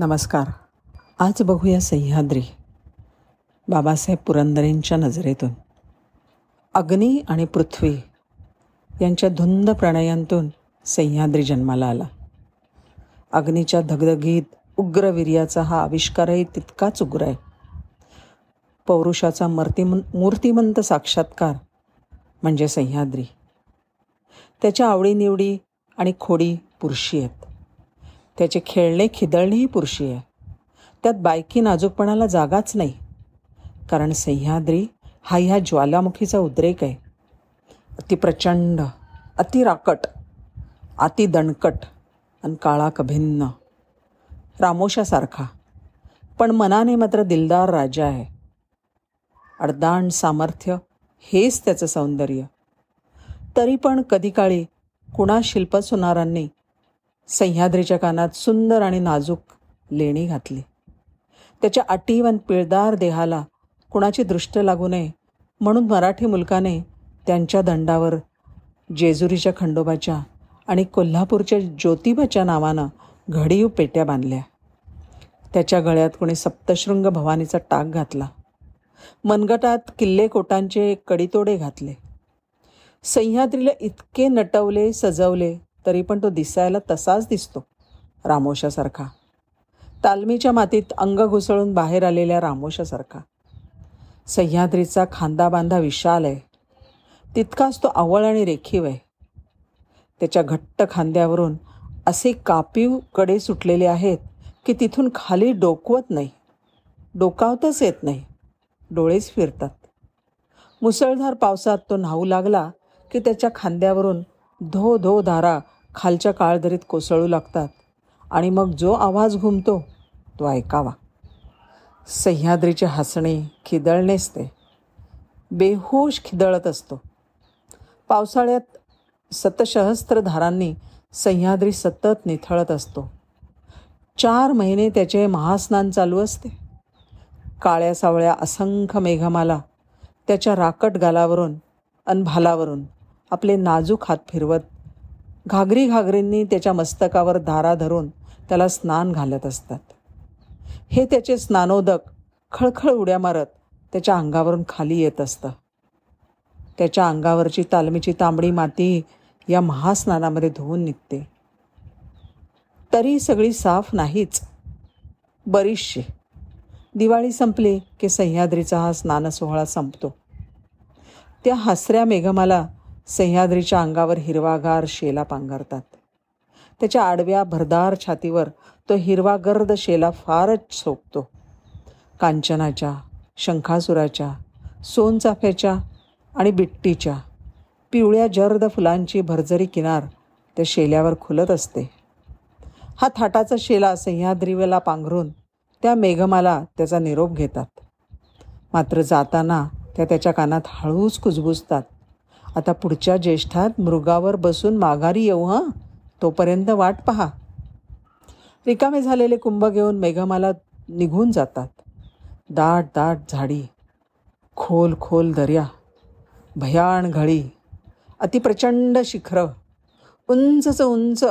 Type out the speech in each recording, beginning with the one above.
नमस्कार. आज बघूया सह्याद्री. बाबासाहेब पुरंदरेंच्या नजरेतून. अग्नी आणि पृथ्वी यांच्या धुंद प्रणयांतून सह्याद्री जन्माला आला. अग्नीच्या धगधगीत उग्रवीर्याचा हा आविष्कारही तितकाच उग्र आहे. पौरुषाचा मर्तिम मूर्तिमंत साक्षात्कार म्हणजे सह्याद्री. त्याच्या आवडीनिवडी आणि खोडी पुरुषी आहेत. त्याचे खेळणे खिदळणेही पुरुषी आहे. त्यात बायकी नाजूकपणाला जागाच नाही. कारण सह्याद्री हा ह्या ज्वालामुखीचा उद्रेक आहे. अति प्रचंड अति राकट अति दणकट आणि काळा कभिन्न रामोशासारखा. पण मनाने मात्र दिलदार राजा आहे. अडदाण सामर्थ्य हेच त्याचं सौंदर्य. तरी पण कधी काळी कुणा शिल्पसुनारांनी सह्याद्रीच्या कानात सुंदर आणि नाजूक लेणी घातली. त्याच्या अटीवन पिळदार देहाला कुणाची दृष्ट लागू नये म्हणून मराठी मुलकाने त्यांच्या दंडावर जेजुरीच्या खंडोबाच्या आणि कोल्हापूरच्या ज्योतिबाच्या नावानं घडीव पेट्या बांधल्या. त्याच्या गळ्यात कोणी सप्तशृंग भवानीचा टाक घातला. मनगटात किल्ले कोटांचे कडीतोडे घातले. सह्याद्रीला इतके नटवले सजवले तरी पण तो दिसायला तसाच दिसतो रामोशासारखा. तालमीच्या मातीत अंग घुसळून बाहेर आलेल्या रामोशासारखा. सह्याद्रीचा खांदा बांधा विशाल आहे. तितकाच तो आवळ आणि रेखीव आहे. त्याच्या घट्ट खांद्यावरून असे कापीवकडे सुटलेले आहेत की तिथून खाली डोकवत नाही. डोकावतच येत नाही. डोळेच फिरतात. मुसळधार पावसात तो न्हाऊ लागला की त्याच्या खांद्यावरून धो धो धारा खालच्या काळदरीत कोसळू लागतात. आणि मग जो आवाज घुमतो तो ऐकावा. सह्याद्रीचे हसणे खिदळणेच ते. बेहोश खिदळत असतो. पावसाळ्यात सतसहस्त्र धारांनी सह्याद्री सतत निथळत असतो. चार महिने त्याचे महास्नान चालू असते. काळ्या सावळ्या असंख्य मेघमाला त्याच्या राकट गालावरून अन भालावरून आपले नाजूक हात फिरवत घागरी घागरींनी त्याच्या मस्तकावर धारा धरून त्याला स्नान घालत असतात. हे त्याचे स्नानोदक खळखळ उड्या मारत त्याच्या अंगावरून खाली येत असतं. त्याच्या अंगावरची तालमीची तांबडी माती या महास्नानामध्ये धुवून निघते. तरी सगळी साफ नाहीच. बरीचशी. दिवाळी संपली की सह्याद्रीचा हा स्नान सोहळा संपतो. त्या हसऱ्या मेघमाला सह्याद्रीच्या अंगावर हिरवागार शेला पांघरतात. त्याच्या आडव्या भरदार छातीवर तो हिरवा गर्द शेला फारच सोपतो. कांचनाच्या शंखासुराच्या सोनचाफ्याच्या आणि बिट्टीच्या पिवळ्या जर्द फुलांची भरजरी किनार त्या शेल्यावर खुलत असते. हा थाटाचा शेला सह्याद्रीवेला पांघरून त्या मेघमाला त्याचा निरोप घेतात. मात्र जाताना त्या त्याच्या कानात हळूच कुजबुजतात. आता पुढच्या ज्येष्ठात मृगावर बसून माघारी येऊ हां? तोपर्यंत वाट पहा. रिकामे झालेले कुंभ घेऊन मेघमाला निघून जातात. दाट दाट झाडी खोल खोल दर्या भयाण घळी अतिप्रचंड शिखरं उंचच उंच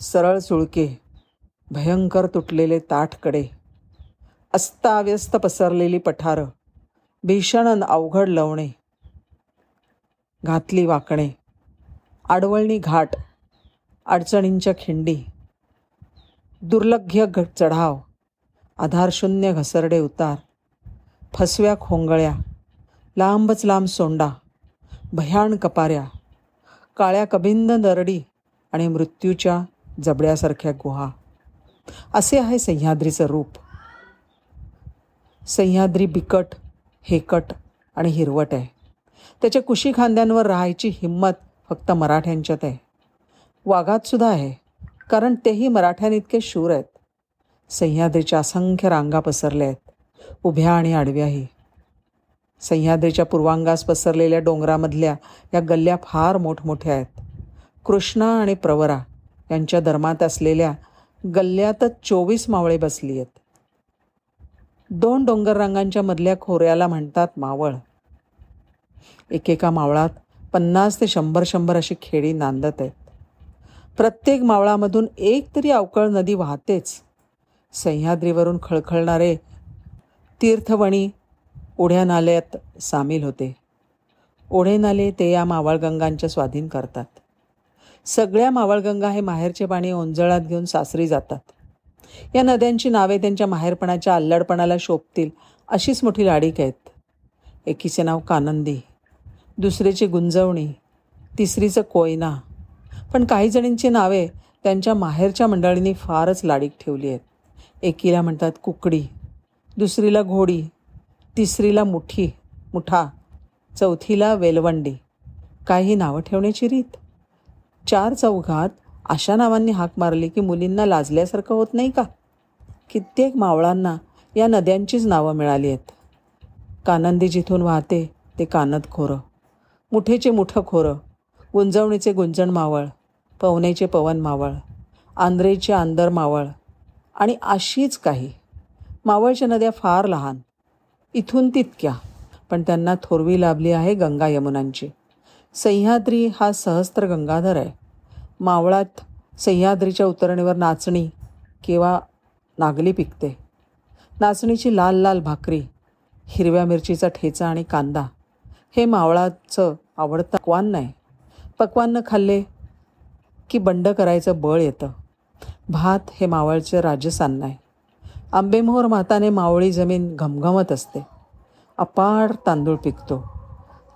सरळ सुळके भयंकर तुटलेले ताठकडे अस्ताव्यस्त पसरलेली पठारं भीषण अवघड लवणे घातली वाकणे. आडवळणी घाट अडचणींच्या खिंडी. दुर्लभ्य चढाव आधारशून्य घसरडे उतार. फसव्या खोंगळ्या लांबच लांब सोंडा भयाण कपाऱ्या. काळ्या कबिंद दरडी आणि मृत्यूच्या जबड्यासारख्या गुहा. असे आहे सह्याद्रीचं रूप. सह्याद्री बिकट हेकट आणि हिरवट आहे. त्याच्या कुशी खांद्यांवर राहायची हिंमत फक्त मराठ्यांच्यात आहे. वाघातसुद्धा आहे कारण तेही मराठ्यांइतके शूर आहेत. सह्याद्रीच्या असंख्य रांगा पसरल्या आहेत उभ्या आणि आडव्याही. सह्याद्रीच्या पूर्वांगास पसरलेल्या डोंगरामधल्या या गल्ल्या फार मोठमोठ्या आहेत. कृष्णा आणि प्रवरा यांच्या धर्मात असलेल्या गल्ल्यातच चोवीस मावळे बसली आहेत. दोन डोंगर रांगांच्या मधल्या खोऱ्याला म्हणतात मावळ. एकेका मावळात पन्नास ते शंभर शंभर अशी खेडी नांदत आहेत. प्रत्येक मावळामधून एक तरी अवकळ नदी वाहतेच. सह्याद्रीवरून खळखळणारे तीर्थवणी ओढ्या नाल्यात सामील होते. ओढे नाले ते या मावळगंगांच्या स्वाधीन करतात. सगळ्या मावळगंगा हे माहेरचे पाणी ओंजळात घेऊन सासरी जातात. या नद्यांची नावे त्यांच्या माहेरपणाच्या अल्लडपणाला शोभतील अशीच मोठी लाडीक आहेत. एकीचे नाव कानंदी. दुसरीची गुंजवणी तिसरीचं कोयना. पण काही जणींची नावे त्यांच्या माहेरच्या मंडळींनी फारच लाडीक ठेवली आहेत. एकीला म्हणतात कुकडी दुसरीला घोडी तिसरीला मुठी मुठा चौथीला वेलवंडी. काही नावं ठेवण्याची रीत? चार चौघात अशा नावांनी हाक मारली की मुलींना लाजल्यासारखं होत नाही का? कित्येक मावळांना या नद्यांचीच नावं मिळाली आहेत. कानंदी जिथून वाहते ते कानद खोरं मुठेचे मुठं खोरं गुंजवणीचे गुंजण मावळ पवनेचे पवन मावळ आंध्रेचे आंदर मावळ आणि अशीच काही. मावळच्या नद्या फार लहान इथून तितक्या पण त्यांना थोरवी लाभली आहे गंगा यमुनांची. सह्याद्री हा सहस्त्र गंगाधर आहे. मावळात सह्याद्रीच्या उतरणीवर नाचणी किंवा नागली पिकते. नाचणीची लाल लाल भाकरी हिरव्या मिरचीचा ठेचा आणि कांदा हे मावळाचं आवडतं पकवान नाही. पकवान खाल्ले की बंड करायचं बळ येतं. भात हे मावळचं राजसान नाही. आंबेमोहर माताने मावळी जमीन घमघमत असते. अपार तांदूळ पिकतो.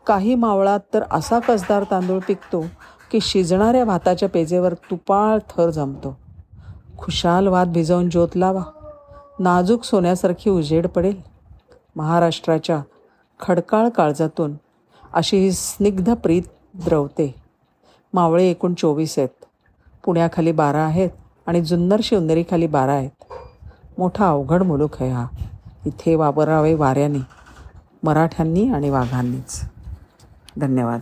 काही मावळात तर असा कसदार तांदूळ पिकतो की शिजणाऱ्या भाताच्या पेजेवर तुपाळ थर जमतो. खुशाल वाद भिजवून ज्योत लावा. नाजूक सोन्यासारखी उजेड पडेल. महाराष्ट्राच्या खडकाळ काळजातून अशी स्निग्ध प्रीत द्रवते. मावळे एकूण चोवीस आहेत. पुण्याखाली बारा आहेत आणि जुन्नर शिवनेरीखाली बारा आहेत. मोठा अवघड मुलूक आहे हा. इथे वापरावे वाऱ्याने मराठ्यांनी आणि वाघांनीच. धन्यवाद.